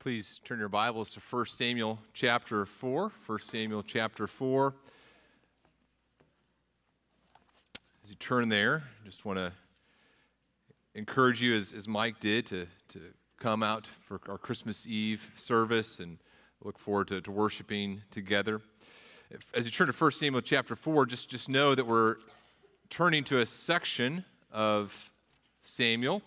Please turn your Bibles to 1 Samuel chapter 4. 1 Samuel chapter 4. As you turn there, I just want to encourage you, as, as Mike did, to, to come out for our Christmas Eve service and look forward to, to worshiping together. As you turn to 1 Samuel chapter 4, just, just know that we're turning to a section of Samuel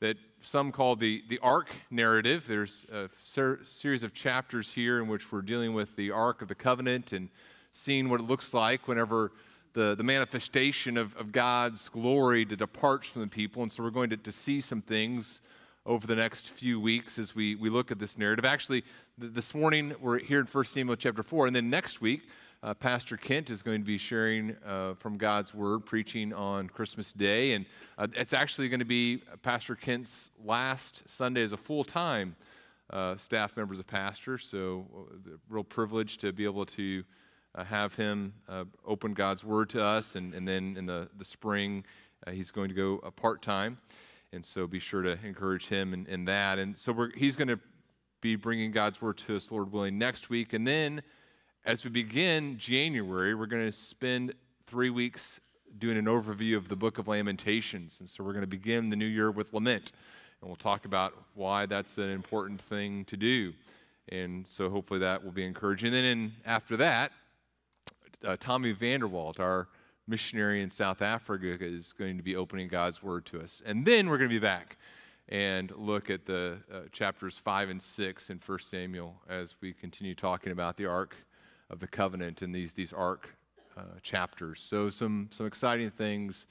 that some call the, the ark narrative. There's a ser- series of chapters here in which we're dealing with the ark of the covenant and seeing what it looks like whenever the, the manifestation of, of God's glory to departs from the people. And so we're going to, to see some things over the next few weeks as we, we look at this narrative. Actually, th- this morning we're here in 1 Samuel chapter 4, and then next week uh, Pastor Kent is going to be sharing uh, from God's Word, preaching on Christmas Day. And uh, it's actually going to be Pastor Kent's last Sunday as a full time uh, staff member as a pastor. So, uh, real privilege to be able to uh, have him open God's Word to us. And, and then in the, the spring, he's going to go part time. And so, be sure to encourage him in, in that. And so, he's going to be bringing God's Word to us, Lord willing, next week. And then as we begin January, we're going to spend three weeks doing an overview of the book of Lamentations. And so we're going to begin the new year with lament. And we'll talk about why that's an important thing to do. And so hopefully that will be encouraging. And then after that, uh, Tommy Vanderwalt, our missionary in South Africa, is going to be opening God's Word to us. And then we're going to be back and look at the uh, chapters 5 and 6 in 1 Samuel as we continue talking about the Ark of the covenant in these, these ark uh, chapters. So, some, some exciting things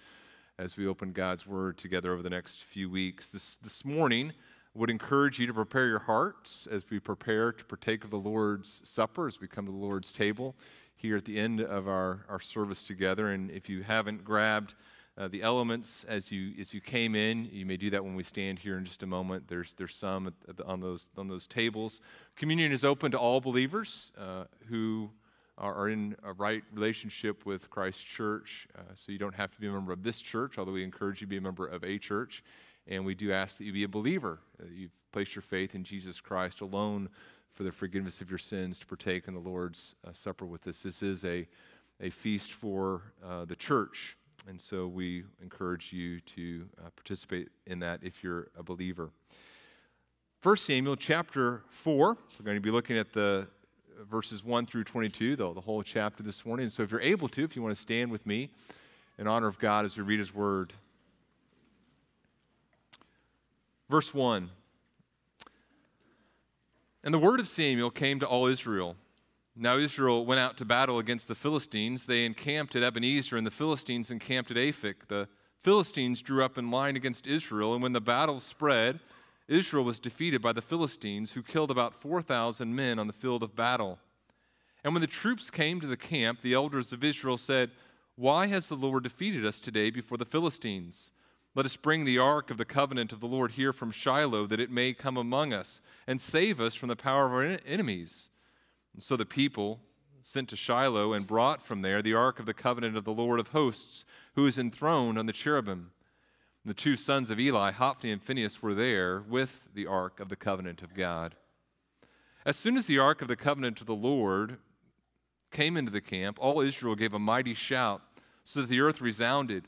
as we open God's Word together over the next few weeks. This, this morning, would encourage you to prepare your hearts as we prepare to partake of the Lord's Supper, as we come to the Lord's table here at the end of our, our service together. And if you haven't grabbed uh, the elements as you as you came in. You may do that when we stand here in just a moment. There's there's some the, on those on those tables. Communion is open to all believers uh, who are, in a right relationship with Christ Church. Uh, so you don't have to be a member of this church, although we encourage you to be a member of a church. And we do ask that you be a believer. you've placed your faith in Jesus Christ alone for the forgiveness of your sins to partake in the Lord's uh, Supper with us. This is a a feast for uh, the church. And so we encourage you to uh, participate in that if you're a believer. 1 Samuel chapter 4, we're going to be looking at the uh, verses 1 through 22, though, the whole chapter this morning. So if you're able to, if you want to stand with me in honor of God as we read his word. Verse 1 And the word of Samuel came to all Israel now Israel went out to battle against the Philistines. They encamped at Ebenezer, and the Philistines encamped at Aphek. The Philistines drew up in line against Israel, and when the battle spread, Israel was defeated by the Philistines, who killed about 4,000 men on the field of battle. And when the troops came to the camp, the elders of Israel said, Why has the Lord defeated us today before the Philistines? Let us bring the ark of the covenant of the Lord here from Shiloh, that it may come among us and save us from the power of our enemies. And so the people sent to Shiloh and brought from there the ark of the covenant of the Lord of hosts, who is enthroned on the cherubim. And the two sons of Eli, Hophni and Phinehas, were there with the ark of the covenant of God. As soon as the ark of the covenant of the Lord came into the camp, all Israel gave a mighty shout, so that the earth resounded.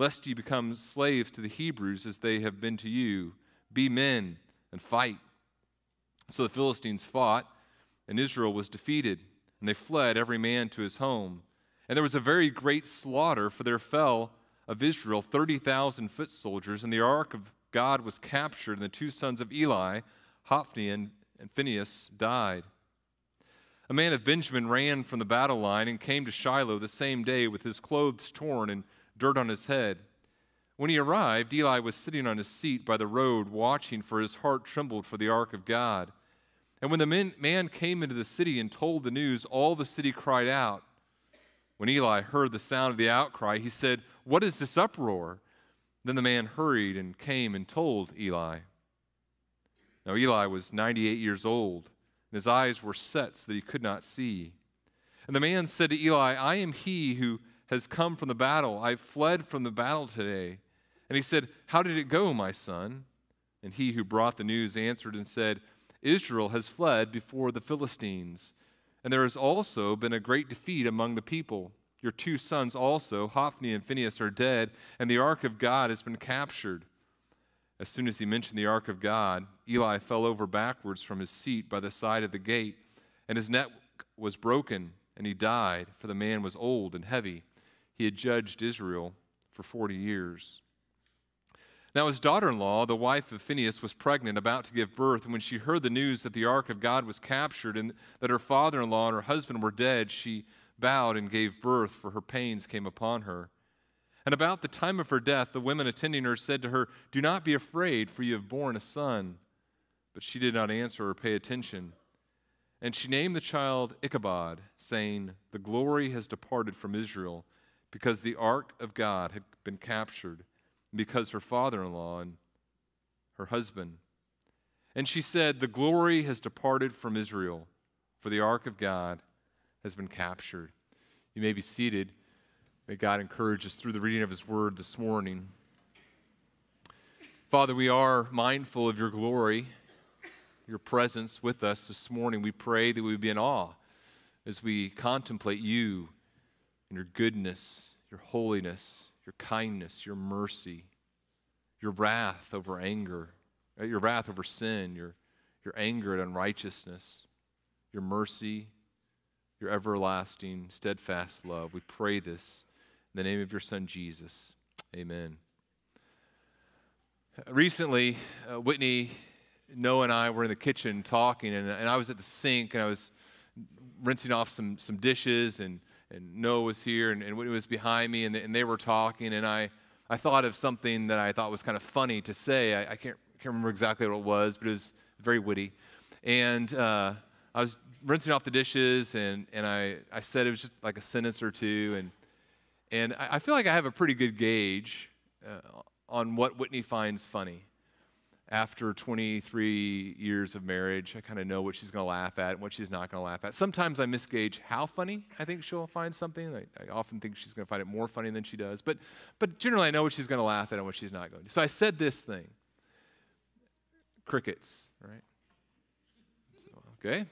lest you become slaves to the Hebrews as they have been to you. Be men and fight. So the Philistines fought, and Israel was defeated, and they fled every man to his home. And there was a very great slaughter, for there fell of Israel 30,000 foot soldiers, and the ark of God was captured, and the two sons of Eli, Hophni and, Phinehas, died. A man of Benjamin ran from the battle line and came to Shiloh the same day with his clothes torn and dirt on his head. When he arrived, Eli was sitting on his seat by the road, watching, for his heart trembled for the ark of God. And when the man came into the city and told the news, all the city cried out. When Eli heard the sound of the outcry, he said, What is this uproar? Then the man hurried and came and told Eli. Now Eli was 98 years old, and his eyes were set so that he could not see. And the man said to Eli, I am he who has come from the battle. I fled from the battle today. And he said, How did it go, my son? And he who brought the news answered and said, Israel has fled before the Philistines, and there has also been a great defeat among the people. Your two sons also, Hophni and Phinehas, are dead, and the ark of God has been captured. As soon as he mentioned the ark of God, Eli fell over backwards from his seat by the side of the gate, and his neck was broken, and he died, for the man was old and heavy. He had judged Israel for 40 years. Now, his daughter in law, the wife of Phinehas, was pregnant, about to give birth, and when she heard the news that the ark of God was captured and that her father in law and her husband were dead, she bowed and gave birth, for her pains came upon her. And about the time of her death, the women attending her said to her, Do not be afraid, for you have borne a son. But she did not answer or pay attention. And she named the child Ichabod, saying, The glory has departed from Israel, because the ark of God had been captured because her father in law and her husband. And she said, The glory has departed from Israel, for the ark of God has been captured. You may be seated. May God encourage us through the reading of his word this morning. Father, we are mindful of your glory, your presence with us this morning. We pray that we would be in awe as we contemplate you and your goodness, your holiness, your kindness, your mercy, your wrath over anger, uh, your wrath over sin, your, your anger at unrighteousness, your mercy, your everlasting, steadfast love. We pray this in the name of your Son, Jesus. Amen. Recently, uh, Whitney, Noah, and I were in the kitchen talking, and, and I was at the sink and I was rinsing off some, some dishes and and Noah was here, and, and Whitney was behind me, and, and they were talking, and I, I thought of something that I thought was kind of funny to say. I, I can't, can't remember exactly what it was, but it was very witty. And uh, I was rinsing off the dishes, and, and I, I said it was just like a sentence or two, and, and I, I feel like I have a pretty good gauge uh, on what Whitney finds funny after 23 years of marriage, I kind of know what she's going to laugh at and what she's not going to laugh at. Sometimes I misgauge how funny I think she'll find something. I, I often think she's going to find it more funny than she does. But, but generally, I know what she's going to laugh at and what she's not going to. So I said this thing crickets, right? So, okay.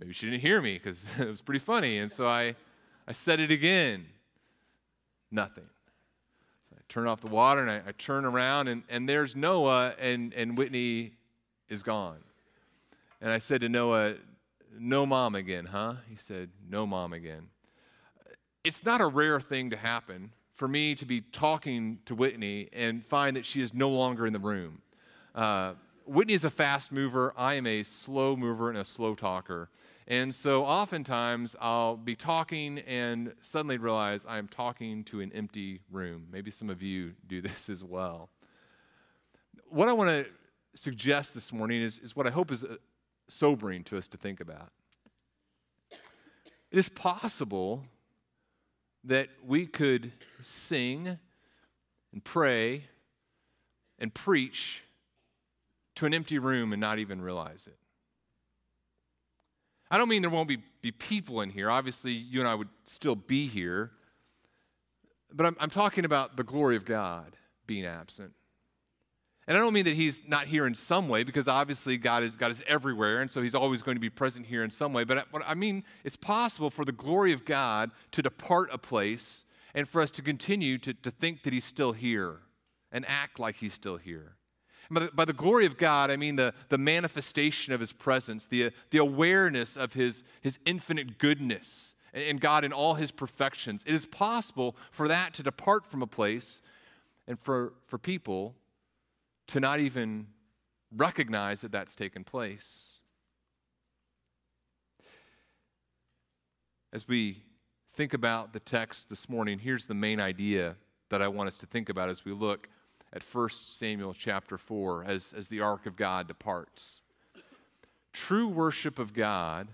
Maybe she didn't hear me because it was pretty funny. And so I, I said it again nothing turn off the water and I, I turn around and, and there's Noah and, and Whitney is gone. And I said to Noah, No mom again, huh? He said, No mom again. It's not a rare thing to happen for me to be talking to Whitney and find that she is no longer in the room. Uh, Whitney is a fast mover. I am a slow mover and a slow talker. And so oftentimes I'll be talking and suddenly realize I'm talking to an empty room. Maybe some of you do this as well. What I want to suggest this morning is, is what I hope is uh, sobering to us to think about. It is possible that we could sing and pray and preach to an empty room and not even realize it. I don't mean there won't be, be people in here. Obviously, you and I would still be here. But I'm, I'm talking about the glory of God being absent. And I don't mean that he's not here in some way, because obviously God is, God is everywhere, and so he's always going to be present here in some way. But I, I mean, it's possible for the glory of God to depart a place and for us to continue to, to think that he's still here and act like he's still here. By the, glory of God, I mean the, the manifestation of His presence, the, the awareness of His, His infinite goodness and God in all His perfections. It is possible for that to depart from a place and for, for people to not even recognize that that's taken place. As we think about the text this morning, here's the main idea that I want us to think about as we look at 1 Samuel chapter 4 as, as the ark of God departs. true worship of God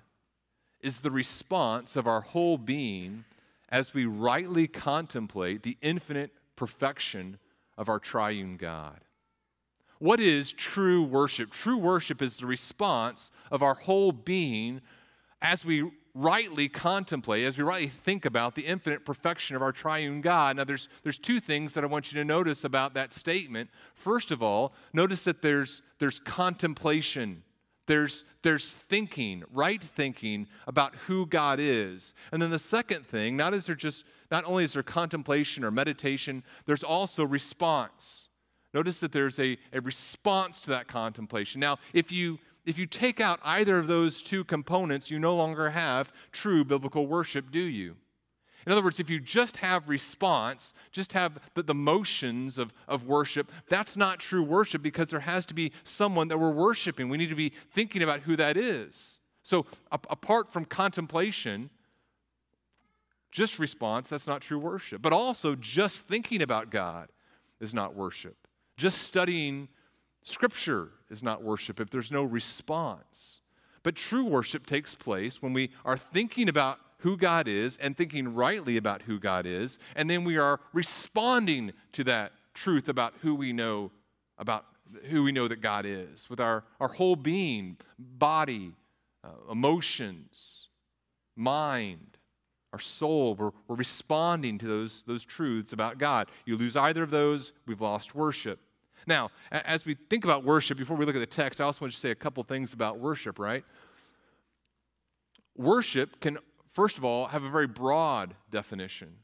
is the response of our whole being as we rightly contemplate the infinite perfection of our triune God. What is true worship? True worship is the response of our whole being as we rightly contemplate, as we rightly think about the infinite perfection of our triune God. Now, there's, there's two things that I want you to notice about that statement. First of all, notice that there's, there's contemplation. There's, there's thinking, right thinking about who God is. And then the second thing, not is there just not only is there contemplation or meditation, there's also response. Notice that there's a, a response to that contemplation. Now, if you if you take out either of those two components, you no longer have true biblical worship, do you? In other words, if you just have response, just have the, the, motions of, of worship, that's not true worship because there has to be someone that we're worshiping. We need to be thinking about who that is. So, a, apart from contemplation, just response, that's not true worship. But also, just thinking about God is not worship. Just studying Scripture is not worship if there's no response. But true worship takes place when we are thinking about who God is and thinking rightly about who God is, and then we are responding to that truth about who we know about who we know that God is with our, our whole being, body, uh, emotions, mind, our soul. We're, we're responding to those, those truths about God. You lose either of those, we've lost worship. Now, as we think about worship, before we look at the text, I also want to say a couple things about worship, right? Worship can, first of all, have a very broad definition.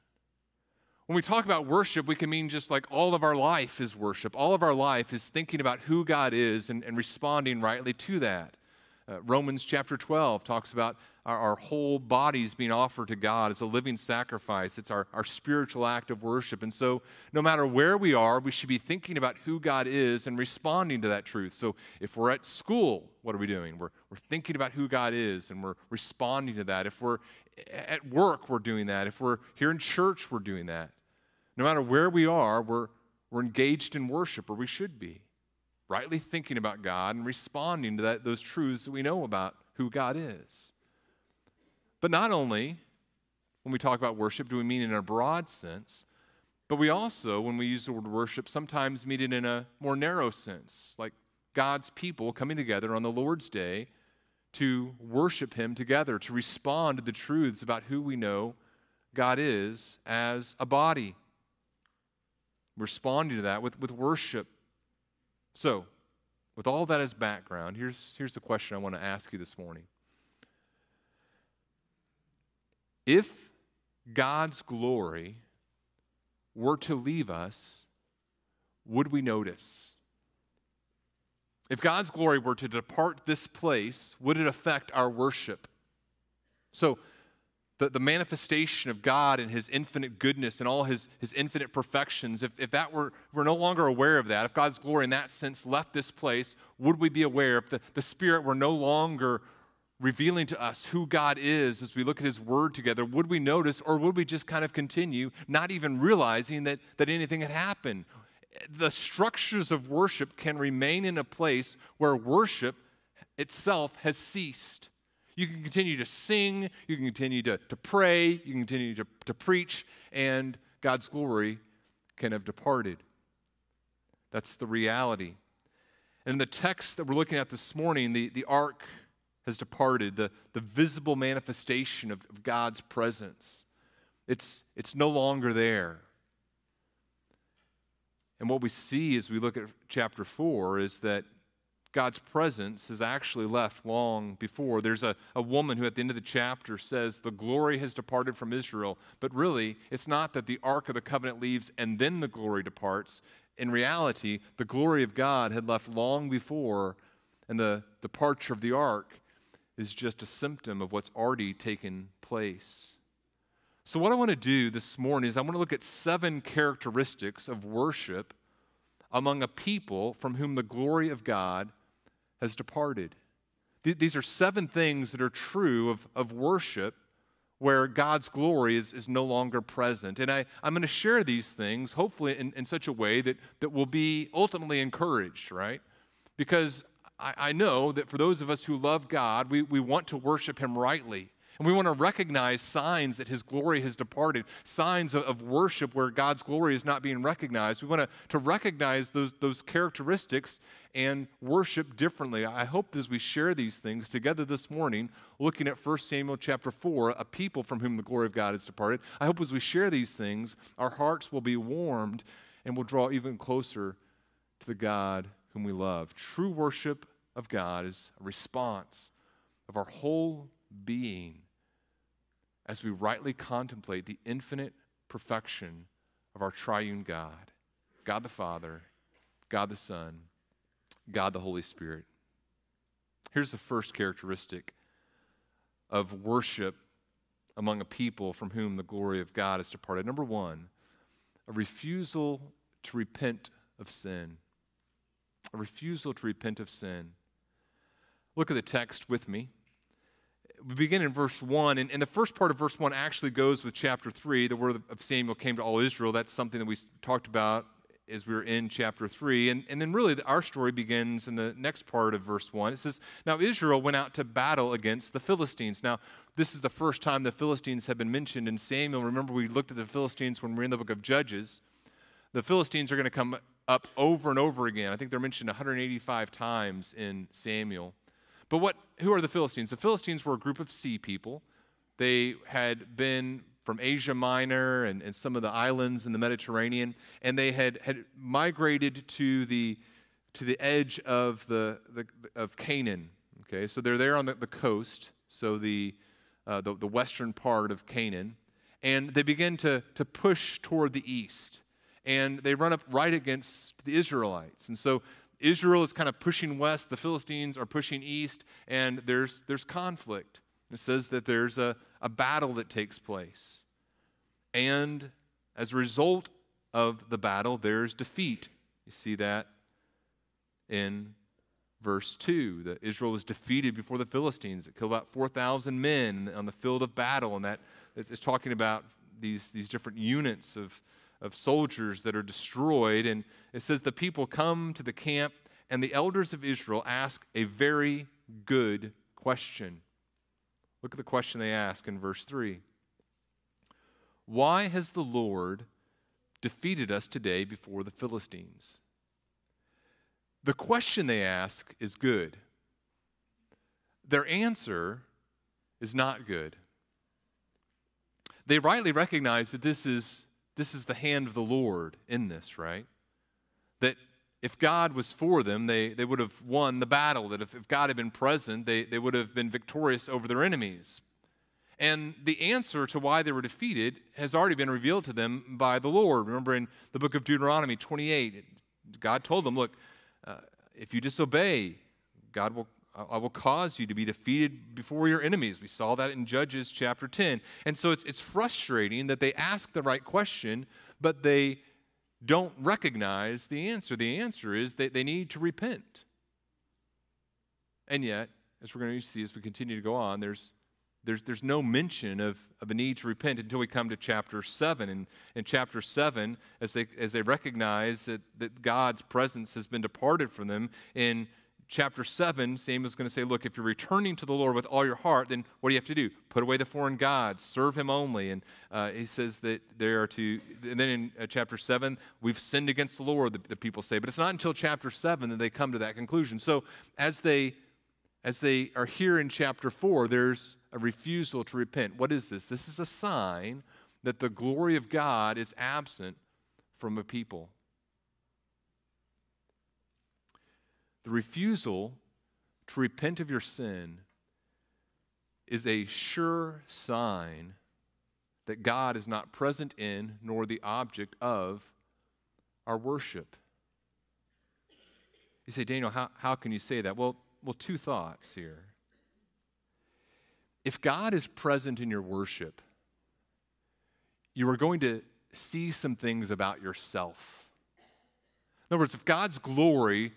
When we talk about worship, we can mean just like all of our life is worship. All of our life is thinking about who God is and, and responding rightly to that. Uh, Romans chapter 12 talks about our, our, whole bodies being offered to God as a living sacrifice. It's our, our spiritual act of worship. And so, no matter where we are, we should be thinking about who God is and responding to that truth. So, if we're at school, what are we doing? We're, we're thinking about who God is and we're responding to that. If we're at work, we're doing that. If we're here in church, we're doing that. No matter where we are, we're, we're engaged in worship, or we should be rightly thinking about God and responding to that, those truths that we know about who God is. But not only when we talk about worship do we mean in a broad sense, but we also, when we use the word worship, sometimes mean it in a more narrow sense, like God's people coming together on the Lord's Day to worship Him together, to respond to the truths about who we know God is as a body. Responding to that with, with worship so, with all that as background, here's, here's the question I want to ask you this morning. If God's glory were to leave us, would we notice? If God's glory were to depart this place, would it affect our worship? So, the, the manifestation of God and his infinite goodness and all his, his infinite perfections, if, if that were, we're no longer aware of that, if God's glory in that sense left this place, would we be aware? If the, the Spirit were no longer revealing to us who God is as we look at his word together, would we notice or would we just kind of continue not even realizing that, that anything had happened? The structures of worship can remain in a place where worship itself has ceased. You can continue to sing, you can continue to, to pray, you can continue to, to preach, and God's glory can have departed. That's the reality. And in the text that we're looking at this morning, the, the ark has departed, the, the visible manifestation of, of God's presence. It's, it's no longer there. And what we see as we look at chapter 4 is that God's presence is actually left long before. There's a, a woman who, at the end of the chapter, says, The glory has departed from Israel. But really, it's not that the Ark of the Covenant leaves and then the glory departs. In reality, the glory of God had left long before, and the departure of the Ark is just a symptom of what's already taken place. So, what I want to do this morning is I want to look at seven characteristics of worship among a people from whom the glory of God has departed. These are seven things that are true of, of worship where God's glory is, is no longer present. And I, I'm going to share these things, hopefully, in, in such a way that, that will be ultimately encouraged, right? Because I, I know that for those of us who love God, we, we want to worship Him rightly. And we want to recognize signs that His glory has departed, signs of, of, worship where God's glory is not being recognized. We want to, to recognize those, those characteristics and worship differently. I hope as we share these things together this morning, looking at 1 Samuel chapter 4, a people from whom the glory of God has departed, I hope as we share these things, our hearts will be warmed and will draw even closer to the God whom we love. True worship of God is a response of our whole being as we rightly contemplate the infinite perfection of our triune God God the Father, God the Son, God the Holy Spirit. Here's the first characteristic of worship among a people from whom the glory of God is departed. Number one, a refusal to repent of sin. A refusal to repent of sin. Look at the text with me we begin in verse 1, and, and, the first part of verse 1 actually goes with chapter 3. The word of Samuel came to all Israel. That's something that we talked about as we were in chapter 3. And, and then really our story begins in the next part of verse 1. It says, Now Israel went out to battle against the Philistines. Now, this is the first time the Philistines have been mentioned in Samuel. Remember, we looked at the Philistines when we are in the book of Judges. The Philistines are going to come up over and over again. I think they're mentioned 185 times in Samuel. But what, who are the Philistines? The Philistines were a group of sea people. They had been from Asia Minor and, and some of the islands in the Mediterranean, and they had, had migrated to the, to the edge of, the, the of Canaan. Okay, so they're there on the, the coast, so the, uh, the, the western part of Canaan, and they begin to, to push toward the east. And they run up right against the Israelites. And so Israel is kind of pushing west, the Philistines are pushing east, and there's, there's conflict. It says that there's a, a battle that takes place. And as a result of the battle, there's defeat. You see that in verse 2 that Israel was defeated before the Philistines. It killed about 4,000 men on the field of battle, and that is talking about these, these different units of, of soldiers that are destroyed. And it says the people come to the camp, and the elders of Israel ask a very good question. Look at the question they ask in verse 3 Why has the Lord defeated us today before the Philistines? The question they ask is good. Their answer is not good. They rightly recognize that this is this is the hand of the Lord in this, right? That if God was for them, they, they would have won the battle. That if, if God had been present, they, they would have been victorious over their enemies. And the answer to why they were defeated has already been revealed to them by the Lord. Remember in the book of Deuteronomy 28, God told them, Look, uh, if you disobey, God will I will cause you to be defeated before your enemies. We saw that in Judges chapter 10. And so it's, it's frustrating that they ask the right question, but they don't recognize the answer. The answer is that they need to repent. And yet, as we're going to see as we continue to go on, there's, there's, there's no mention of, of a need to repent until we come to chapter 7. And in chapter 7, as they, as they recognize that, that God's presence has been departed from them, in chapter 7, Samuel's going to say, Look, if you're returning to the Lord with all your heart, then what do you have to do? Put away the foreign gods, serve Him only. And uh, he says that they are to, and then in uh, chapter 7, we've sinned against the Lord, the, the, people say. But it's not until chapter 7 that they come to that conclusion. So as they, as they are here in chapter 4, there's a refusal to repent. What is this? This is a sign that the glory of God is absent from a people. The refusal to repent of your sin is a sure sign that God is not present in nor the object of our worship. You say, Daniel, how, how can you say that? Well, well, two thoughts here. If God is present in your worship, you are going to see some things about yourself. In other words, if God's glory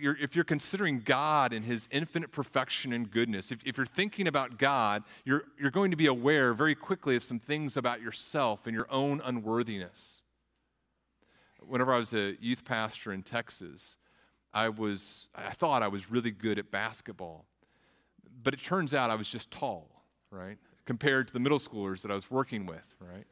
you're, if you're considering God and his infinite perfection and goodness, if, if you're thinking about God, you're, you're going to be aware very quickly of some things about yourself and your own unworthiness. Whenever I was a youth pastor in Texas, I was, I thought I was really good at basketball. But it turns out I was just tall, right? Compared to the middle schoolers that I was working with, right?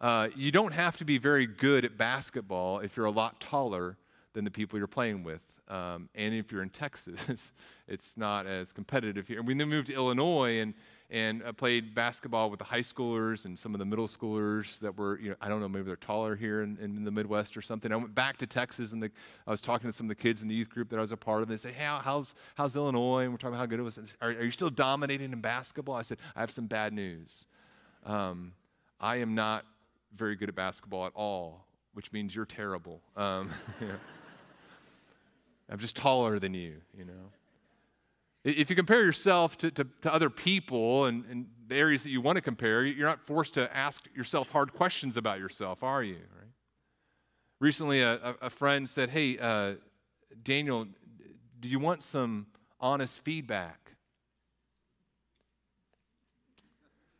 Uh, you don't have to be very good at basketball if you're a lot taller than the people you're playing with. Um, and if you're in Texas, it's not as competitive here. And we then moved to Illinois, and and I played basketball with the high schoolers and some of the middle schoolers that were, you know, I don't know, maybe they're taller here in, in the Midwest or something. I went back to Texas and the, I was talking to some of the kids in the youth group that I was a part of. And they say, hey, how's, how's Illinois? And we're talking about how good it was. Are, are, you still dominating in basketball? I said, I have some bad news. Um, I am not very good at basketball at all, which means you're terrible. Um, I'm just taller than you, you know. If you compare yourself to, to, to other people and, and, the areas that you want to compare, you're not forced to ask yourself hard questions about yourself, are you? Right? Recently, a, a friend said, Hey, uh, Daniel, do you want some honest feedback?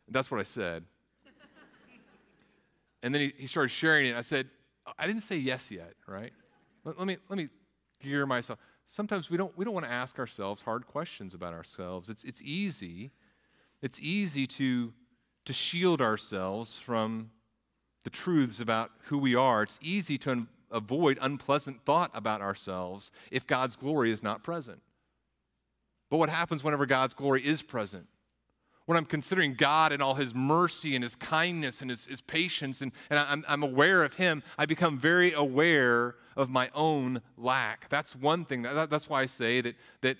That's what I said. and then he, he started sharing it. I said, I didn't say yes yet, right? Let, let, me, let me gear myself sometimes we don't, we don't want to ask ourselves hard questions about ourselves. It's, it's easy. It's easy to, to shield ourselves from the truths about who we are. It's easy to un- avoid unpleasant thought about ourselves if God's glory is not present. But what happens whenever God's glory is present? When I'm considering God and all His mercy and His kindness and His, his patience, and, and I'm, I'm aware of Him, I become very aware of my own lack. That's one thing. That, that's why I say that, that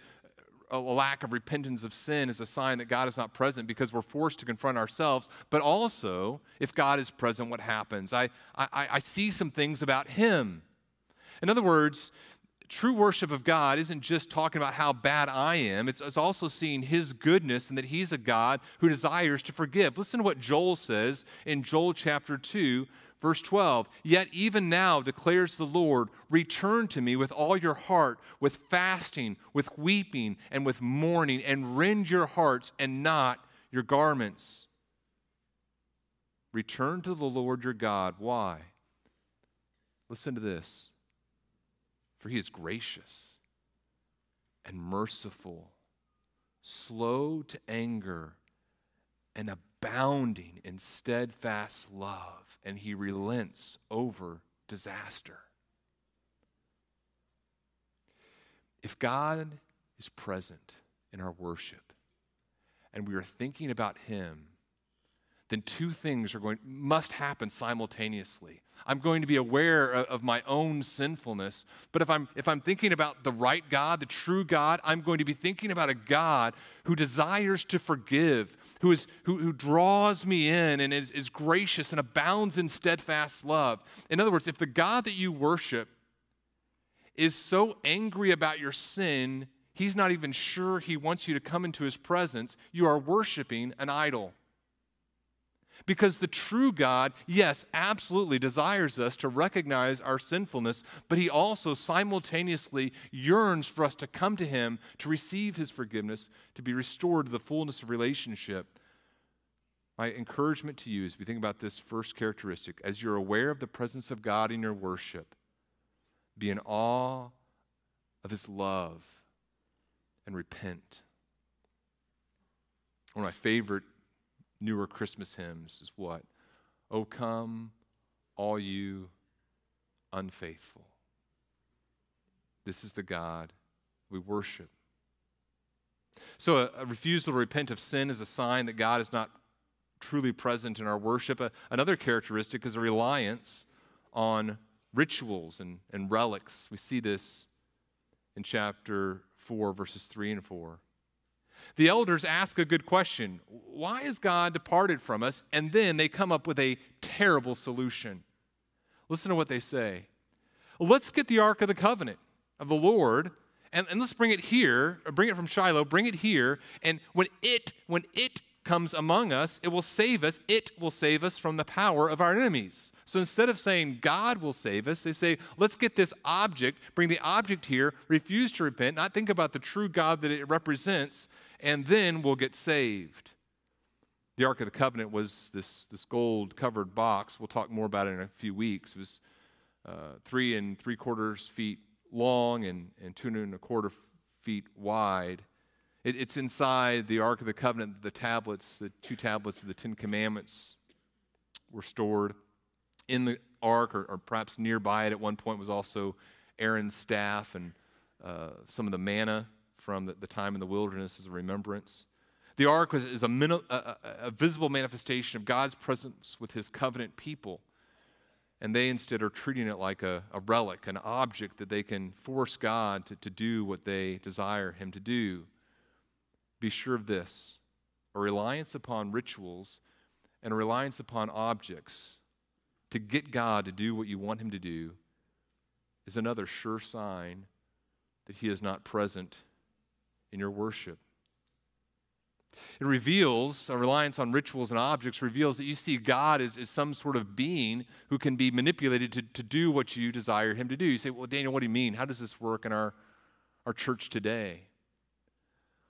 a lack of repentance of sin is a sign that God is not present because we're forced to confront ourselves. But also, if God is present, what happens? I, I, I see some things about Him. In other words, true worship of God isn't just talking about how bad I am, it's, it's, also seeing His goodness and that He's a God who desires to forgive. Listen to what Joel says in Joel chapter 2, verse 12. Yet even now, declares the Lord, return to me with all your heart, with fasting, with weeping, and with mourning, and rend your hearts and not your garments. Return to the Lord your God. Why? Listen to this for he is gracious and merciful, slow to anger, and abounding in steadfast love, and he relents over disaster. If God is present in our worship and we are thinking about him then two things are going must happen simultaneously. I'm going to be aware of, of, my own sinfulness, but if I'm if I'm thinking about the right God, the true God, I'm going to be thinking about a God who desires to forgive, who is who, who draws me in and is, is gracious and abounds in steadfast love. In other words, if the God that you worship is so angry about your sin, he's not even sure he wants you to come into his presence, you are worshiping an idol. Because the true God, yes, absolutely desires us to recognize our sinfulness, but He also simultaneously yearns for us to come to Him, to receive His forgiveness, to be restored to the fullness of relationship. My encouragement to you as we think about this first characteristic, as you're aware of the presence of God in your worship, be in awe of His love and repent. One of my favorite newer Christmas hymns is what? Oh, come, all you unfaithful. This is the God we worship. So, a, a, refusal to repent of sin is a sign that God is not truly present in our worship. A, another characteristic is a reliance on rituals and, and relics. We see this in chapter 4, verses 3 and 4 the elders ask a good question Why has God departed from us? And then they come up with a terrible solution. Listen to what they say. Let's get the Ark of the Covenant of the Lord and, and let's bring it here, bring it from Shiloh, bring it here, and when it, when it comes among us, it will save us. It will save us from the power of our enemies. So instead of saying God will save us, they say, let's get this object, bring the object here, refuse to repent, not think about the true God that it represents, and then we'll get saved. The Ark of the Covenant was this, this gold covered box. We'll talk more about it in a few weeks. It was uh, three and three quarters feet long and, and two and a quarter feet wide. It, it's inside the Ark of the Covenant, the tablets, the two tablets of the Ten Commandments were stored. In the ark, or, or perhaps nearby it at one point, was also Aaron's staff and uh, some of the manna from the, the, time in the wilderness as a remembrance. The ark was, is a, a, a visible manifestation of God's presence with his covenant people. And they instead are treating it like a, a relic, an object that they can force God to, to do what they desire him to do. Be sure of this a reliance upon rituals and a reliance upon objects to get God to do what you want him to do is another sure sign that he is not present in your worship. It reveals, a reliance on rituals and objects reveals that you see God as, as some sort of being who can be manipulated to, to do what you desire him to do. You say, Well, Daniel, what do you mean? How does this work in our, our church today?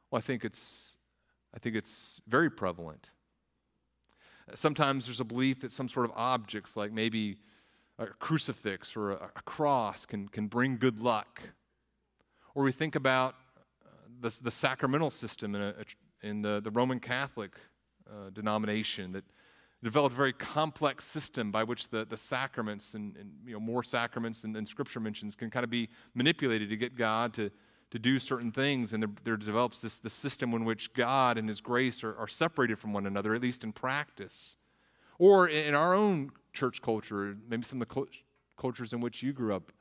Well, I think it's, I think it's very prevalent. Sometimes there's a belief that some sort of objects, like maybe a crucifix or a, a cross, can, can bring good luck. Or we think about the, the sacramental system in, a, in the, the Roman Catholic uh, denomination that developed a very complex system by which the, the sacraments and, and you know, more sacraments than, than Scripture mentions can kind of be manipulated to get God to, to do certain things. And there, there develops this, this system in which God and His grace are, are separated from one another, at least in practice. Or in our own church culture, maybe some of the cultures in which you grew up,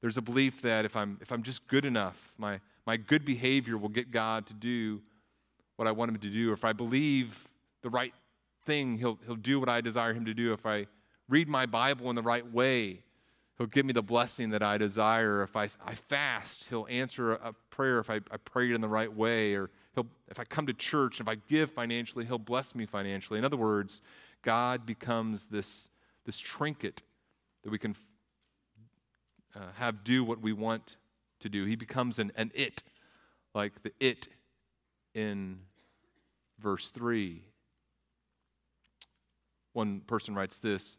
there's a belief that if I'm, if I'm just good enough, my, my good behavior will get God to do what I want Him to do. Or if I believe the right thing, He'll, he'll do what I desire Him to do. If I read my Bible in the right way, He'll give me the blessing that I desire. If I, I fast, He'll answer a, prayer if I, I pray it in the right way. Or he'll, if I come to church, if I give financially, He'll bless me financially. In other words, God becomes this, this trinket that we can uh, have do what we want to do. He becomes an, an it, like the it in verse 3. One person writes this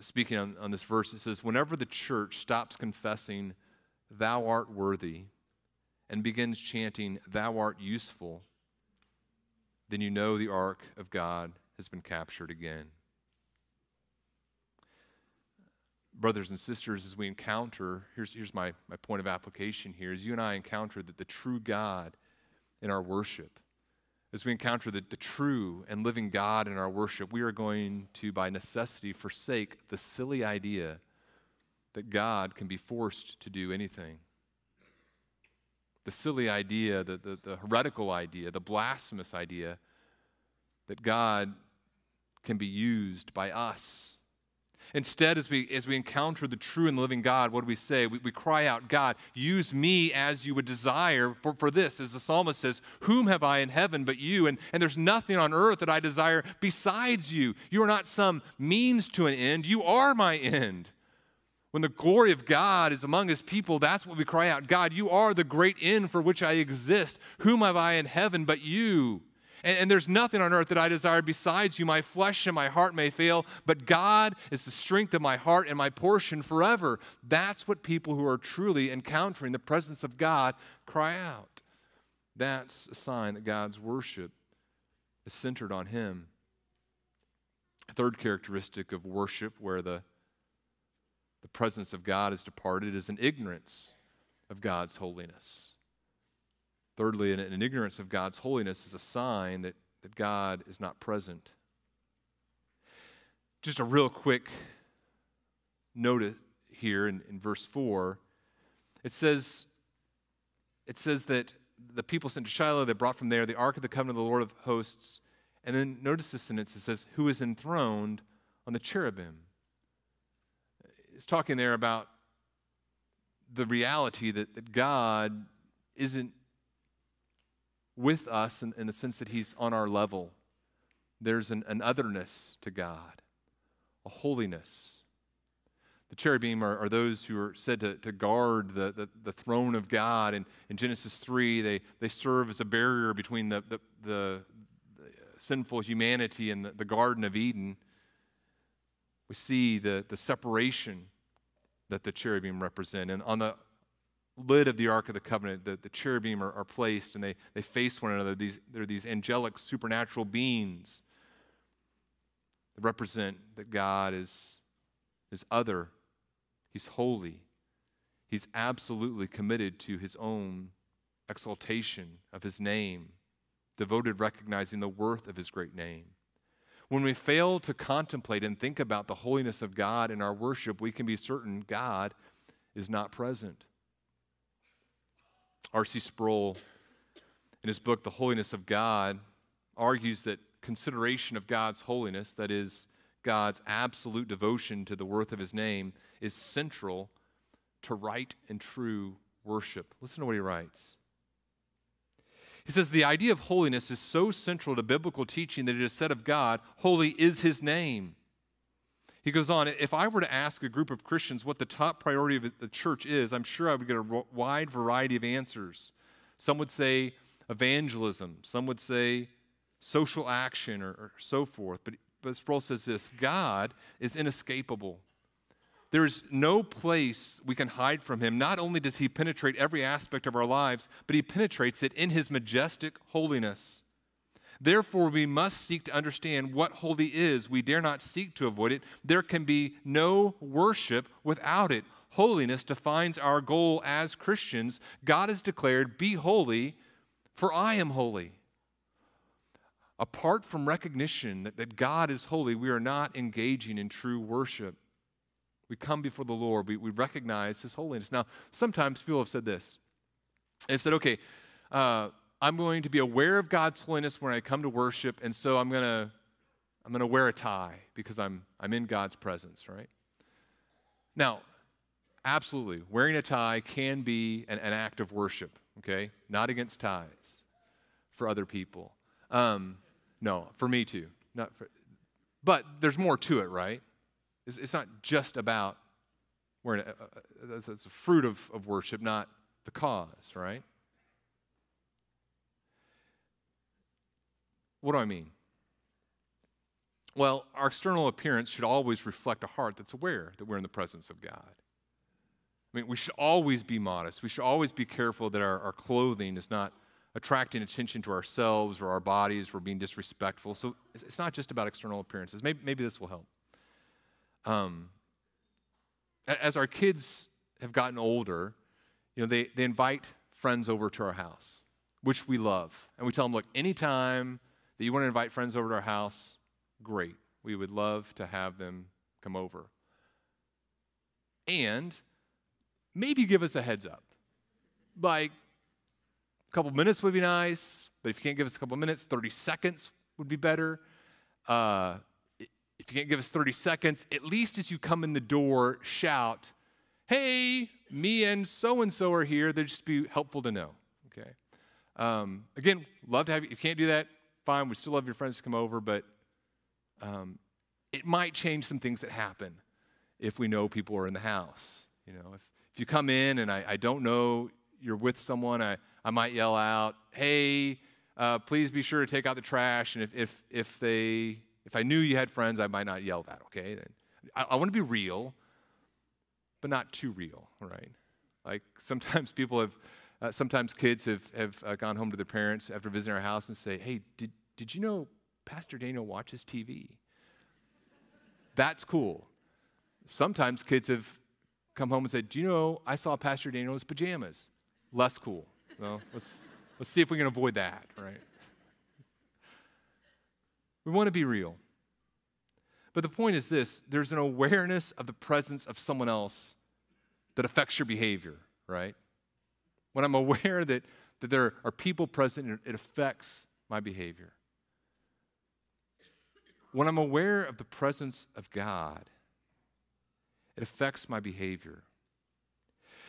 speaking on, on this verse, it says, Whenever the church stops confessing, Thou art worthy, and begins chanting, Thou art useful, then you know the ark of God has been captured again. Brothers and sisters, as we encounter, here's, here's my, my point of application here, as you and I encounter that the true God in our worship, as we encounter the, the true and living God in our worship, we are going to, by necessity, forsake the silly idea that God can be forced to do anything. The silly idea, the, the, the heretical idea, the blasphemous idea that God can be used by us Instead, as we, as we encounter the true and living God, what do we say? We, we cry out, God, use me as you would desire for, for this. As the psalmist says, Whom have I in heaven but you? And, and there's nothing on earth that I desire besides you. You are not some means to an end, you are my end. When the glory of God is among his people, that's what we cry out God, you are the great end for which I exist. Whom have I in heaven but you? And, and, there's nothing on earth that I desire besides you. My flesh and my heart may fail, but God is the strength of my heart and my portion forever. That's what people who are truly encountering the presence of God cry out. That's a sign that God's worship is centered on Him. A third characteristic of worship where the, the presence of God is departed is an ignorance of God's holiness. Thirdly, an, an ignorance of God's holiness is a sign that, that God is not present. Just a real quick note here in, in verse 4. It says, it says that the people sent to Shiloh, they brought from there the ark of the covenant of the Lord of hosts. And then notice this sentence it says, Who is enthroned on the cherubim. It's talking there about the reality that, that God isn't with us in, in the sense that He's on our level. There's an, an otherness to God, a holiness. The cherubim are, are, those who are said to, to guard the, the, the, throne of God. And in Genesis 3, they, they serve as a barrier between the, the, the, the sinful humanity and the, the Garden of Eden. We see the, the separation that the cherubim represent. And on the lid of the Ark of the Covenant, the, the cherubim are, are placed and they, they face one another. These, they're these angelic, supernatural beings that represent that God is, is other, He's holy, He's absolutely committed to His own exaltation of His name, devoted recognizing the worth of His great name. When we fail to contemplate and think about the holiness of God in our worship, we can be certain God is not present. R.C. Sproul, in his book, The Holiness of God, argues that consideration of God's holiness, that is, God's absolute devotion to the worth of his name, is central to right and true worship. Listen to what he writes. He says, The idea of holiness is so central to biblical teaching that it is said of God, Holy is his name. He goes on, if I were to ask a group of Christians what the top priority of the church is, I'm sure I would get a wide variety of answers. Some would say evangelism, some would say social action, or, or so forth. But, but Sproul says this God is inescapable. There is no place we can hide from him. Not only does he penetrate every aspect of our lives, but he penetrates it in his majestic holiness. Therefore, we must seek to understand what holy is. We dare not seek to avoid it. There can be no worship without it. Holiness defines our goal as Christians. God has declared, Be holy, for I am holy. Apart from recognition that, that God is holy, we are not engaging in true worship. We come before the Lord, we, we recognize His holiness. Now, sometimes people have said this. They've said, okay, uh, I'm going to be aware of God's holiness when I come to worship, and so I'm going to I'm going to wear a tie because I'm I'm in God's presence, right? Now, absolutely, wearing a tie can be an, an act of worship, okay? Not against ties for other people. Um, no, for me too. Not for, but there's more to it, right? It's, it's not just about wearing a, a, a, a fruit of, of worship, not the cause, right? What do I mean? Well, our external appearance should always reflect a heart that's aware that we're in the presence of God. I mean, we should always be modest. We should always be careful that our, our clothing is not attracting attention to ourselves or our bodies or being disrespectful. So it's not just about external appearances. Maybe, maybe this will help. Um, as our kids have gotten older, you know, they, they invite friends over to our house, which we love. And we tell them, look, anytime that you want to invite friends over to our house, great. We would love to have them come over. And maybe give us a heads up. Like, a couple minutes would be nice, but if you can't give us a couple minutes, 30 seconds would be better. Uh, if you can't give us 30 seconds, at least as you come in the door, shout, Hey, me and so and so are here. They'd just be helpful to know. Okay. Um, again, love to have you. If you can't do that, fine, we still love your friends to come over, but um, it might change some things that happen if we know people are in the house. You know, if, if you come in and I, I don't know you're with someone, I, I might yell out, hey, uh, please be sure to take out the trash. And if, if, if, they, if I knew you had friends, I might not yell that, okay? I, I want to be real, but not too real, right? Like sometimes people have, uh, sometimes kids have, have uh, gone home to their parents after visiting our house and say, hey, did, did you know Pastor Daniel watches TV? That's cool. Sometimes kids have come home and said, Do you know I saw Pastor Daniel's pajamas? Less cool. Well, let's, let's see if we can avoid that, right? We want to be real. But the point is this there's an awareness of the presence of someone else that affects your behavior, right? When I'm aware that, that there are people present, it affects my behavior when I'm aware of the presence of God, it affects my behavior.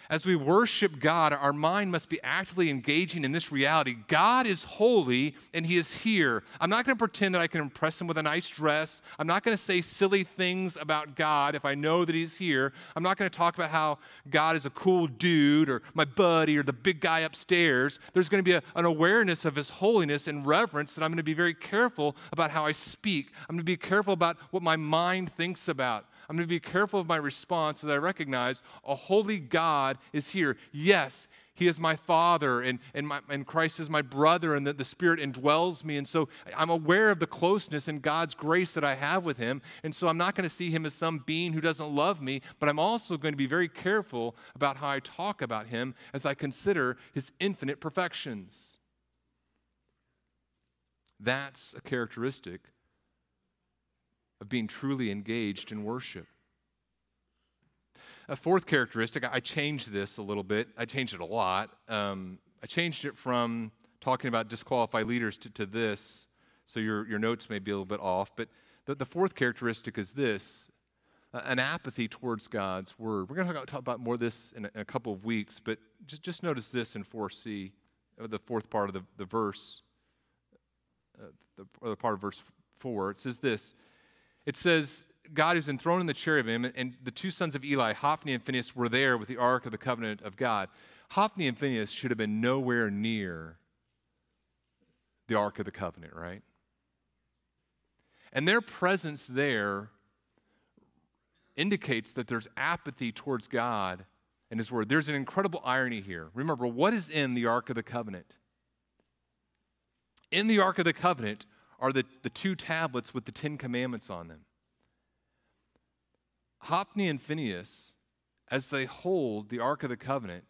As we worship God, our mind must be actively engaging in this reality. God is holy and He is here. I'm not going to pretend that I can impress Him with a nice dress. I'm not going to say silly things about God if I know that He's here. I'm not going to talk about how God is a cool dude or my buddy or the big guy upstairs. There's going to be a, an awareness of His holiness and reverence that I'm going to be very careful about how I speak. I'm going to be careful about what my mind thinks about. I'm going to be careful of my response as I recognize a holy God is here. Yes, he is my father, and, and, my, and Christ is my brother, and that the Spirit indwells me. And so I'm aware of the closeness and God's grace that I have with him. And so I'm not going to see him as some being who doesn't love me, but I'm also going to be very careful about how I talk about him as I consider his infinite perfections. That's a characteristic of being truly engaged in worship. A fourth characteristic, I changed this a little bit. I changed it a lot. Um, I changed it from talking about disqualified leaders to, to this, so your, your notes may be a little bit off. But the, the fourth characteristic is this an apathy towards God's word. We're going to talk, talk about more of this in a, in a, couple of weeks, but just, just notice this in 4c, uh, the fourth part of the, the verse, uh, the, the part of verse 4. It says this It says, God is enthroned in the cherubim, and the two sons of Eli, Hophni and Phinehas, were there with the ark of the covenant of God. Hophni and Phinehas should have been nowhere near the ark of the covenant, right? And their presence there indicates that there's apathy towards God and His Word. There's an incredible irony here. Remember, what is in the Ark of the Covenant? In the Ark of the Covenant are the, the two tablets with the Ten Commandments on them. Hophni and Phinehas, as they hold the Ark of the Covenant,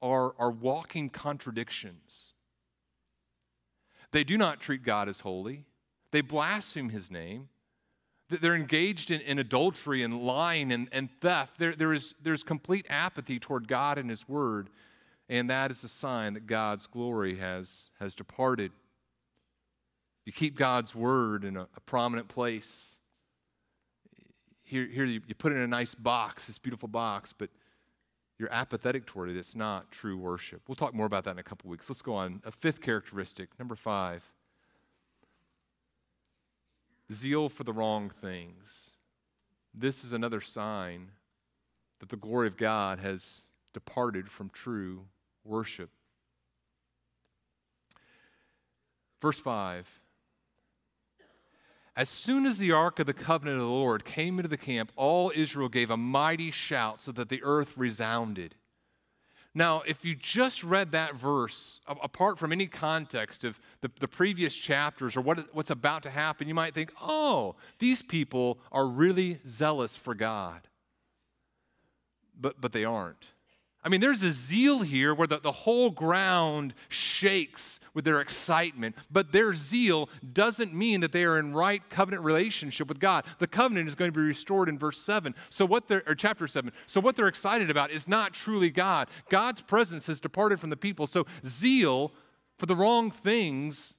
are, are walking contradictions. They do not treat God as holy, they blaspheme his name. They're engaged in, in adultery and lying and, and theft. There, there is, there's complete apathy toward God and his word, and that is a sign that God's glory has, has departed. You keep God's word in a, a prominent place here, here you, you put it in a nice box, this beautiful box, but you're apathetic toward it. It's not true worship. We'll talk more about that in a couple weeks. Let's go on. A fifth characteristic, number five zeal for the wrong things. This is another sign that the glory of God has departed from true worship. Verse 5 as soon as the ark of the covenant of the Lord came into the camp, all Israel gave a mighty shout so that the earth resounded. Now, if you just read that verse, apart from any context of the, the previous chapters or what, what's about to happen, you might think, oh, these people are really zealous for God. But, but they aren't. I mean, there's a zeal here where the, the whole ground shakes with their excitement, but their zeal doesn't mean that they are in right covenant relationship with God. The covenant is going to be restored in verse 7. So what they're, or chapter 7. So what they're excited about is not truly God. God's presence has departed from the people. So zeal for the wrong things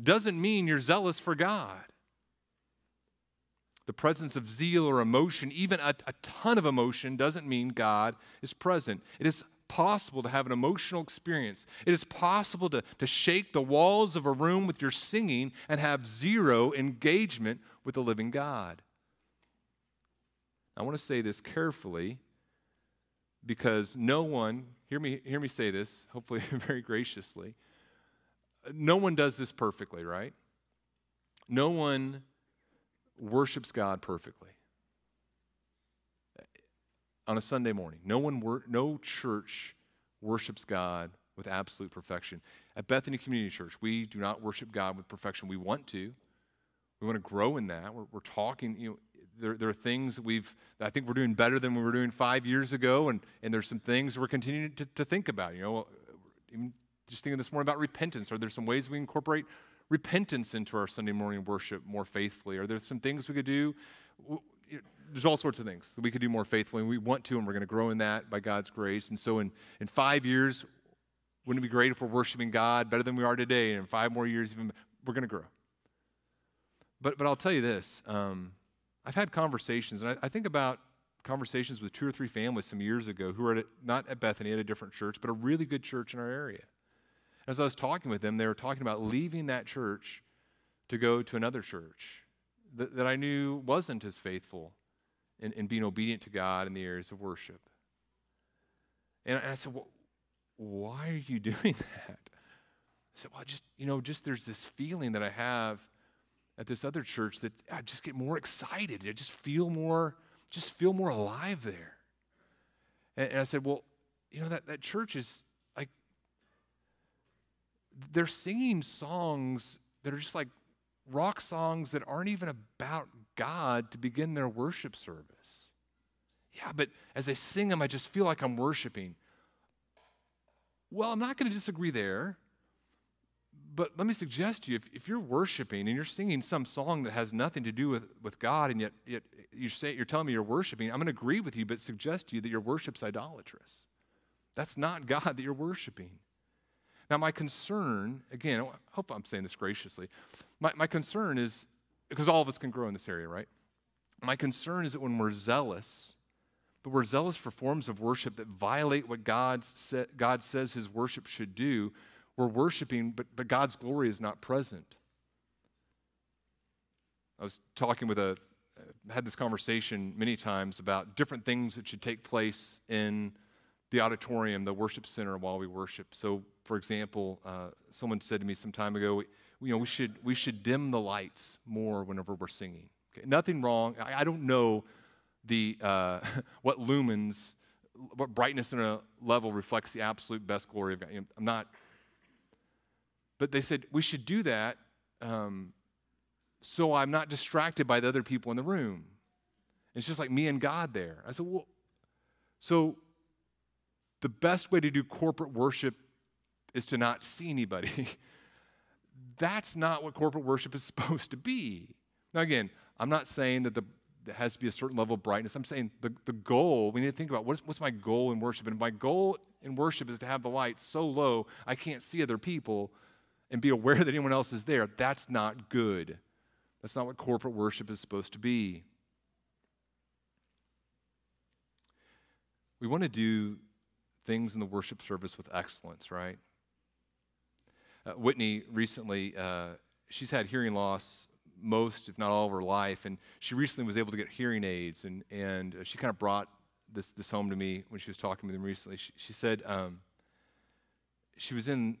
doesn't mean you're zealous for God the presence of zeal or emotion, even a, a, ton of emotion, doesn't mean God is present. It is possible to have an emotional experience. It is possible to, to shake the walls of a room with your singing and have zero engagement with the living God. I want to say this carefully because no one, hear me, hear me say this, hopefully very graciously. No one does this perfectly, right? No one worships God perfectly on a Sunday morning. No one, wor- no church worships God with absolute perfection. At Bethany Community Church, we do not worship God with perfection. We want to. We want to grow in that. We're, we're talking, you know, there, there, are things that we've, I think we're doing better than we were doing five years ago, and, and there's some things we're continuing to, to think about. You know, just thinking this morning about repentance. Are there some ways we incorporate repentance into our Sunday morning worship more faithfully? Are there some things we could do? There's all sorts of things that we could do more faithfully, and we want to, and we're going to grow in that by God's grace. And so, in, in five years, wouldn't it be great if we're worshiping God better than we are today? And in five more years, even we're going to grow. But, but I'll tell you this um, I've had conversations, and I, I, think about conversations with two or three families some years ago who were at, not at Bethany, at a different church, but a really good church in our area. As I was talking with them, they were talking about leaving that church to go to another church that, that I knew wasn't as faithful in, in, being obedient to God in the areas of worship. And, I said, well, why are you doing that? I said, well, just, you know, just there's this feeling that I have at this other church that I just get more excited. I just feel more, just feel more alive there. And, and I said, well, you know, that, that church is they're singing songs that are just like rock songs that aren't even about God to begin their worship service. Yeah, but as I sing them, I just feel like I'm worshiping. Well, I'm not going to disagree there. But let me suggest to you if, if you're worshiping and you're singing some song that has nothing to do with, with God, and yet, yet you say, you're telling me you're worshiping, I'm going to agree with you, but suggest to you that your worship's idolatrous. That's not God that you're worshiping. Now, my concern, again, I hope I'm saying this graciously, my, my concern is because all of us can grow in this area, right? My concern is that when we're zealous, but we're zealous for forms of worship that violate what God's God says his worship should do, we're worshiping, but, but God's glory is not present. I was talking with a, had this conversation many times about different things that should take place in the auditorium, the worship center while we worship. So, for example, uh, someone said to me some time ago, you know, we should, we should dim the lights more whenever we're singing. Okay? Nothing wrong. I, I don't know the, uh, what lumens, what brightness in a level reflects the absolute best glory of God. I'm not but they said, we should do that um, so I'm not distracted by the other people in the room. It's just like me and God there. I said, well, so the best way to do corporate worship is to not see anybody. That's not what corporate worship is supposed to be. Now, again, I'm not saying that the, there has to be a certain level of brightness. I'm saying the, the goal, we need to think about what's, what's my goal in worship? And my goal in worship is to have the light so low I can't see other people and be aware that anyone else is there, that's not good. That's not what corporate worship is supposed to be. We want to do things in the worship service with excellence, right? Uh, Whitney recently, uh, she's had hearing loss most, if not all, of her life, and she recently was able to get hearing aids, and, and uh, she kind of brought this, this home to me when she was talking with them recently. She, she said um, she was in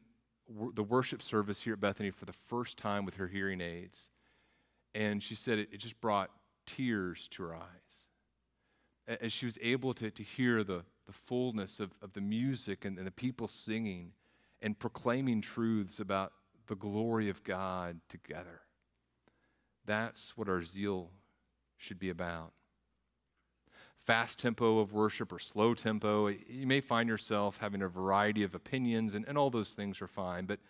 the worship service here at Bethany for the first time with her hearing aids. And she said it, it just brought tears to her eyes. As she was able to, to hear the, the fullness of, of the music and, and the people singing and proclaiming truths about the glory of God together. That's what our zeal should be about fast tempo of worship or slow tempo. You may find yourself having a variety of opinions, and, and all those things are fine. But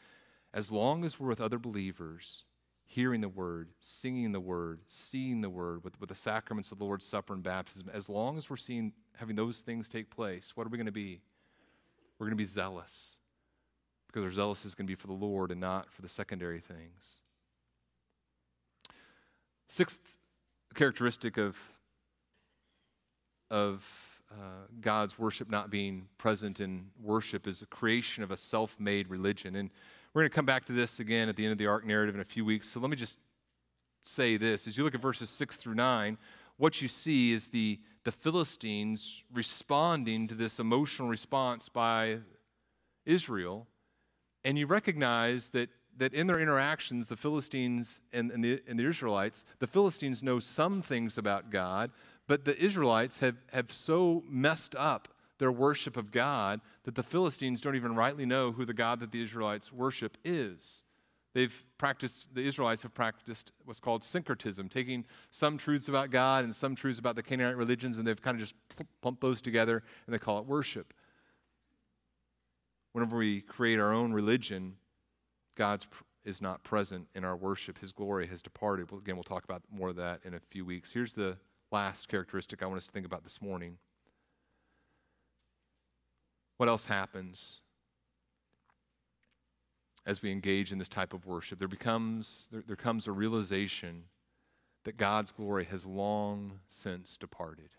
as long as we're with other believers, hearing the word, singing the word, seeing the word with, with the sacraments of the Lord's Supper and baptism, as long as we're seeing having those things take place, what are we going to be? We're going to be zealous because our zealous is going to be for the Lord and not for the secondary things. Sixth characteristic of of uh, God's worship not being present in worship is the creation of a self made religion. And we're going to come back to this again at the end of the ark narrative in a few weeks. So let me just say this. As you look at verses 6 through 9, what you see is the, the Philistines responding to this emotional response by Israel. And you recognize that, that in their interactions, the Philistines and, and, the, and the Israelites, the Philistines know some things about God, but the Israelites have, have so messed up their worship of God that the Philistines don't even rightly know who the God that the Israelites worship is. They've practiced, the Israelites have practiced what's called syncretism, taking some truths about God and some truths about the Canaanite religions, and they've kind of just pumped those together and they call it worship. Whenever we create our own religion, God is not present in our worship. His glory has departed. Again, we'll talk about more of that in a few weeks. Here's the last characteristic I want us to think about this morning. What else happens as we engage in this type of worship? There becomes there, there comes a realization that God's glory has long since departed.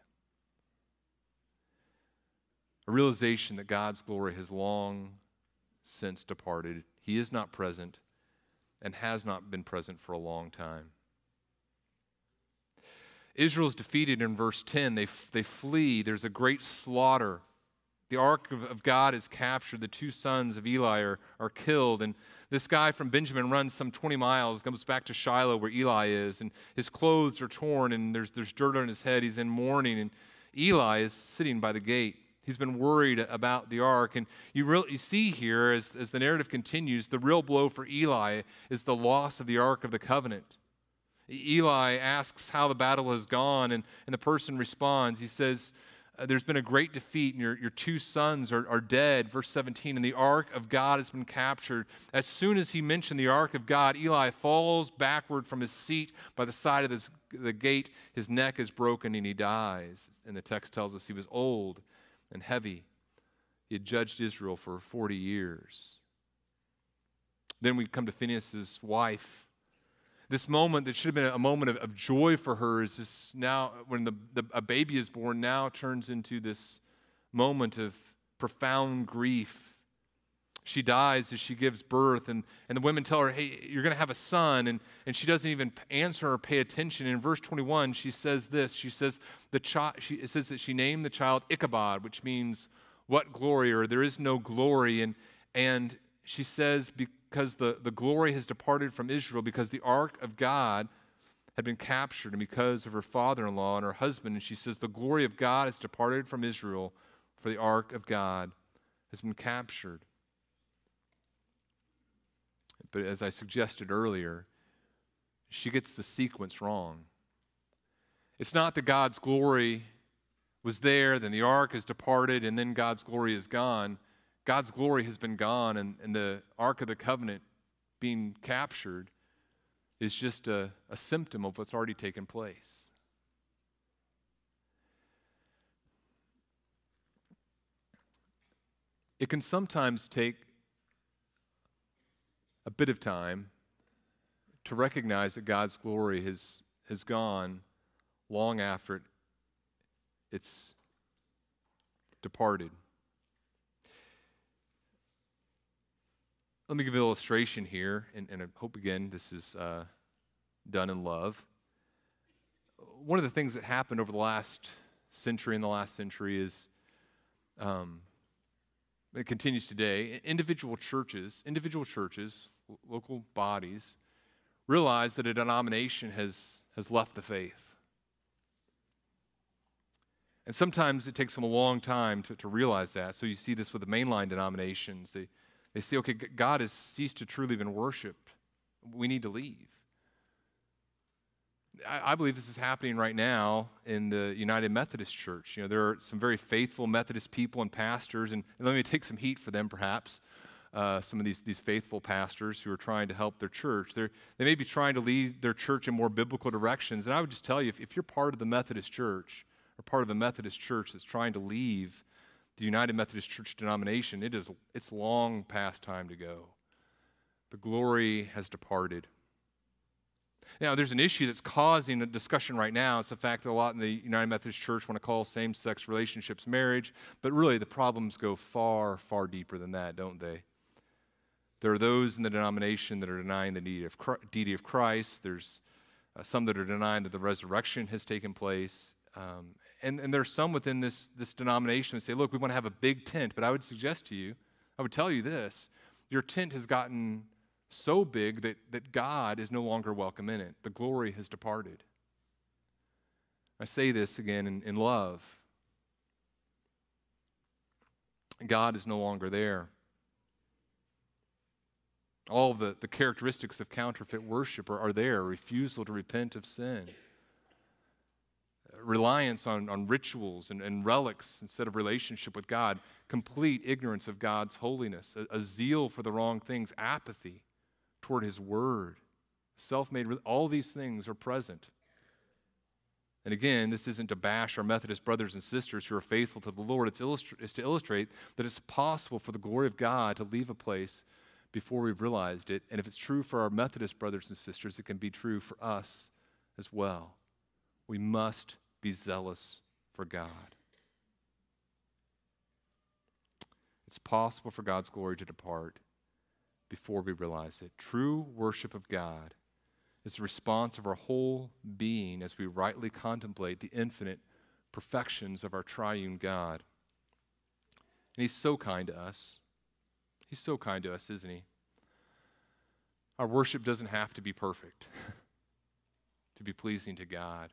A realization that God's glory has long since departed. He is not present and has not been present for a long time. Israel is defeated in verse 10. They, they flee. There's a great slaughter The ark of, of, God is captured. The two sons of Eli are, are killed. And this guy from Benjamin runs some 20 miles, comes back to Shiloh where Eli is, and his clothes are torn, and there's, there's dirt on his head. He's in mourning, and Eli is sitting by the gate. He's been worried about the ark. And you, really, you see here, as, as the narrative continues, the real blow for Eli is the loss of the ark of the covenant. Eli asks how the battle has gone, and, and the person responds. He says, Uh, there's been a great defeat, and your, your two sons are, are dead. Verse 17, and the ark of God has been captured. As soon as he mentioned the ark of God, Eli falls backward from his seat by the side of this, the gate. His neck is broken, and he dies. And the text tells us he was old and heavy. He had judged Israel for 40 years. Then we come to Phinehas's wife. This moment that should have been a moment of, of joy for her is this now, when the, the, a baby is born, now turns into this moment of profound grief. She dies as she gives birth and, and the women tell her hey you're going to have a son and, and she doesn't even answer or pay attention. In verse 21 she says this. She says the child she it says that she named the child ichabod which means what glory or there is no glory and and she says because the, the glory has departed from israel because the ark of god had been captured and because of her father-in-law and her husband and she says the glory of god has departed from israel for the ark of god has been captured but as I suggested earlier, she gets the sequence wrong. It's not that God's glory was there, then the ark has departed, and then God's glory is gone. God's glory has been gone, and, and the ark of the covenant being captured is just a, a symptom of what's already taken place. It can sometimes take a bit of time to recognize that God's glory has, has gone long after it, it's departed. Let me give an illustration here, and, and I hope again this is uh, done in love. One of the things that happened over the last century and the last century is um, it continues today. Individual churches, individual churches, local bodies, realize that a denomination has, has left the faith. And sometimes it takes them a long time to, to realize that. So you see this with the mainline denominations. They, they say, okay, God has ceased to truly been worshiped. We need to leave. I, I believe this is happening right now in the United Methodist Church. You know, there are some very faithful Methodist people and pastors, and, and let me take some heat for them perhaps. Uh, some of these, these faithful pastors who are trying to help their church. They're, they may be trying to lead their church in more biblical directions. And I would just tell you if, if you're part of the Methodist church or part of a Methodist church that's trying to leave the United Methodist Church denomination, it is, it's long past time to go. The glory has departed. Now, there's an issue that's causing a discussion right now. It's the fact that a lot in the United Methodist Church want to call same sex relationships marriage, but really the problems go far, far deeper than that, don't they? There are those in the denomination that are denying the deity of Christ. There's uh, some that are denying that the resurrection has taken place. Um, and, and are some within this, this denomination that say, look, we want to have a big tent, but I would suggest to you, I would tell you this your tent has gotten so big that, that God is no longer welcome in it. The glory has departed. I say this again in, in love. God is no longer there. All the, the characteristics of counterfeit worship are, are there refusal to repent of sin, reliance on, on rituals and, and relics instead of relationship with God, complete ignorance of God's holiness, a, a zeal for the wrong things, apathy toward His Word, self made, all these things are present. And again, this isn't to bash our Methodist brothers and sisters who are faithful to the Lord. It's, illustra- it's to illustrate that it's possible for the glory of God to leave a place before we've realized it. And if it's true for our Methodist brothers and sisters, it can be true for us as well. We must be zealous for God. It's possible for God's glory to depart before we realize it. True worship of God is the response of our whole being as we rightly contemplate the infinite perfections of our triune God. And He's so kind to us. He's so kind to us, isn't He? Our worship doesn't have to be perfect to be pleasing to God.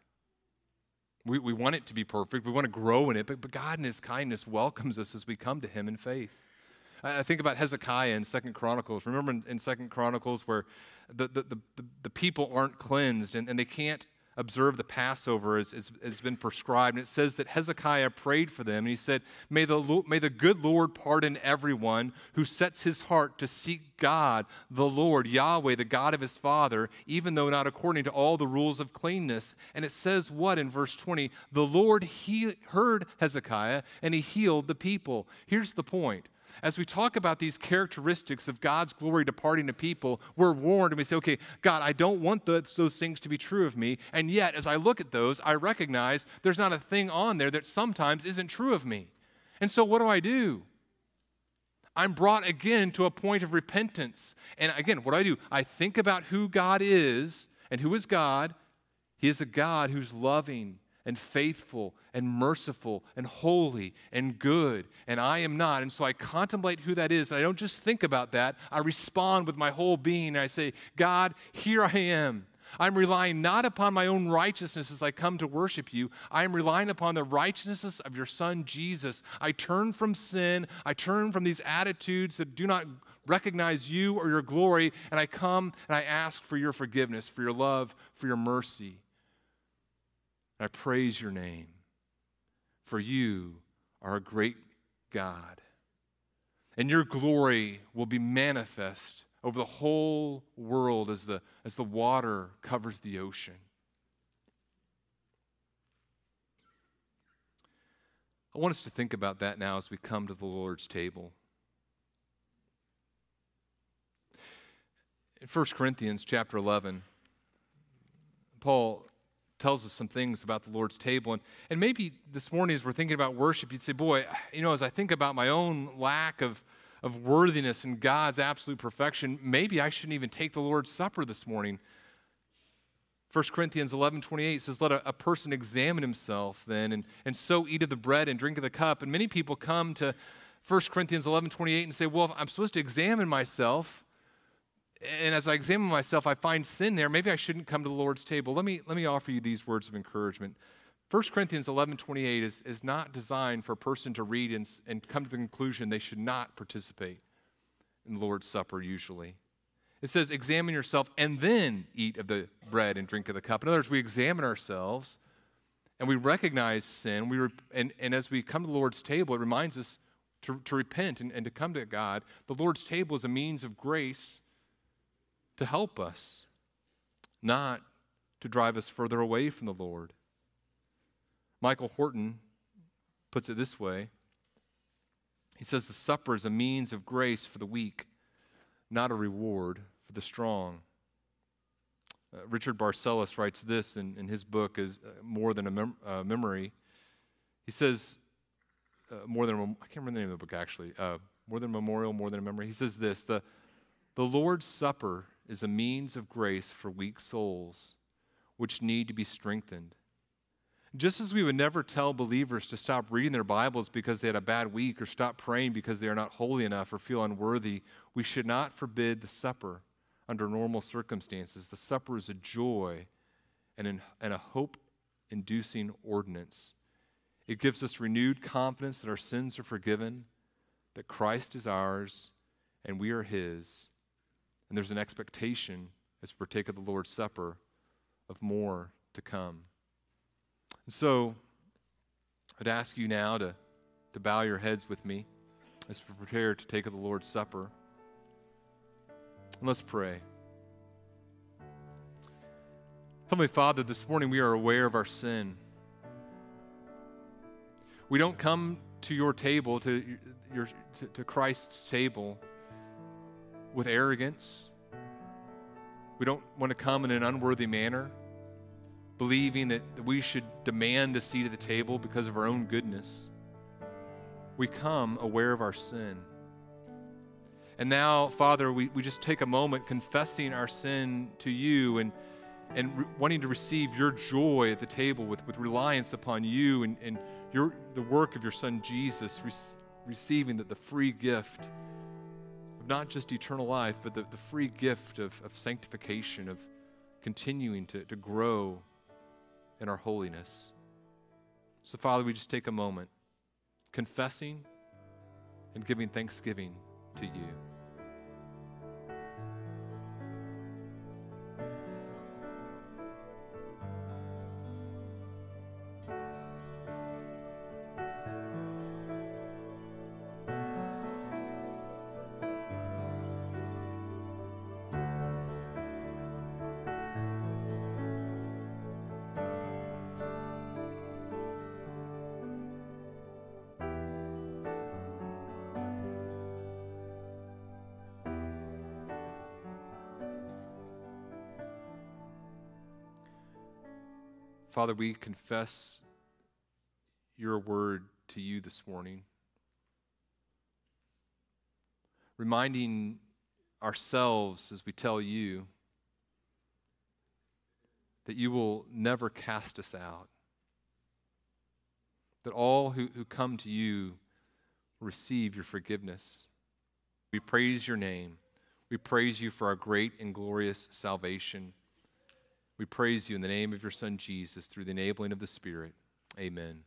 We, we want it to be perfect. We want to grow in it, but, but God in His kindness welcomes us as we come to Him in faith. I, I think about Hezekiah in Second Chronicles. Remember in, in Second Chronicles where the, the, the, the, people aren't cleansed and, and they can't observe the Passover as has been prescribed. And it says that Hezekiah prayed for them, and he said, may the, may the good Lord pardon everyone who sets his heart to seek God, the Lord, Yahweh, the God of his father, even though not according to all the rules of cleanness. And it says what in verse 20? The Lord he heard Hezekiah, and he healed the people. Here's the point as we talk about these characteristics of God's glory departing to people, we're warned and we say, okay, God, I don't want those, things to be true of me. And yet, as I look at those, I recognize there's not a thing on there that sometimes isn't true of me. And so, what do I do? I'm brought again to a point of repentance. And again, what do I do? I think about who God is and who is God. He is a God who's loving and faithful and merciful and holy and good, and I am not. And so I contemplate who that is, and I don't just think about that. I respond with my whole being, and I say, God, here I am. I'm relying not upon my own righteousness as I come to worship you. I am relying upon the righteousness of your Son, Jesus. I turn from sin. I turn from these attitudes that do not recognize you or your glory, and I come and I ask for your forgiveness, for your love, for your mercy. I praise your name, for you are a great God. And your glory will be manifest over the whole world as the, as the water covers the ocean. I want us to think about that now as we come to the Lord's table. In 1 Corinthians chapter 11, Paul tells us some things about the Lord's table. And, and maybe this morning, as we're thinking about worship, you'd say, Boy, you know, as I think about my own lack of, of worthiness and God's absolute perfection, maybe I shouldn't even take the Lord's Supper this morning. 1 Corinthians 11 28 says, Let a, a, person examine himself then, and, and so eat of the bread and drink of the cup. And many people come to 1 Corinthians 11 28 and say, Well, I'm supposed to examine myself, and as I examine myself, I find sin there. Maybe I shouldn't come to the Lord's table. Let me, let me offer you these words of encouragement. 1 Corinthians 11 28 is, is not designed for a person to read and, and come to the conclusion they should not participate in the Lord's Supper usually. It says, examine yourself and then eat of the bread and drink of the cup. In other words, we examine ourselves and we recognize sin. We re- and, and as we come to the Lord's table, it reminds us to, to repent and, and to come to God. The Lord's table is a means of grace to help us, not to drive us further away from the Lord. Michael Horton puts it this way He says, The supper is a means of grace for the weak, not a reward for the strong. Uh, Richard Barcellos writes this in, in his book, is uh, More Than a mem- uh, Memory. He says, uh, more than a, I can't remember the name of the book actually, uh, more than a memorial, more than a memory. He says this the, the Lord's Supper is a means of grace for weak souls which need to be strengthened. Just as we would never tell believers to stop reading their Bibles because they had a bad week or stop praying because they are not holy enough or feel unworthy, we should not forbid the supper under normal circumstances. The supper is a joy and, an, and a hope inducing ordinance. It gives us renewed confidence that our sins are forgiven, that Christ is ours, and we are His and there's an expectation as we partake of the Lord's Supper of more to come. And so I'd ask you now to, to bow your heads with me as we prepare to take of the Lord's Supper. And let's pray. Heavenly Father, this morning we are aware of our sin. We don't come to your table, to, your, to, to Christ's table, with arrogance. We don't want to come in an unworthy manner, believing that we should demand a seat at the table because of our own goodness. We come aware of our sin. And now, Father, we, we just take a moment confessing our sin to you and, and re- wanting to receive your joy at the table with, with reliance upon you and, and your, the work of your Son Jesus. Re- receiving the, the free gift not just eternal life, but the, the free gift of, of sanctification, of continuing to, to grow in our holiness. So, Father, we just take a moment confessing and giving thanksgiving to you. Father, we confess your word to you this morning, reminding ourselves as we tell you that you will never cast us out, that all who, who come to you receive your forgiveness. We praise your name. We praise you for our great and glorious salvation. We praise you in the name of your Son Jesus through the enabling of the Spirit. Amen.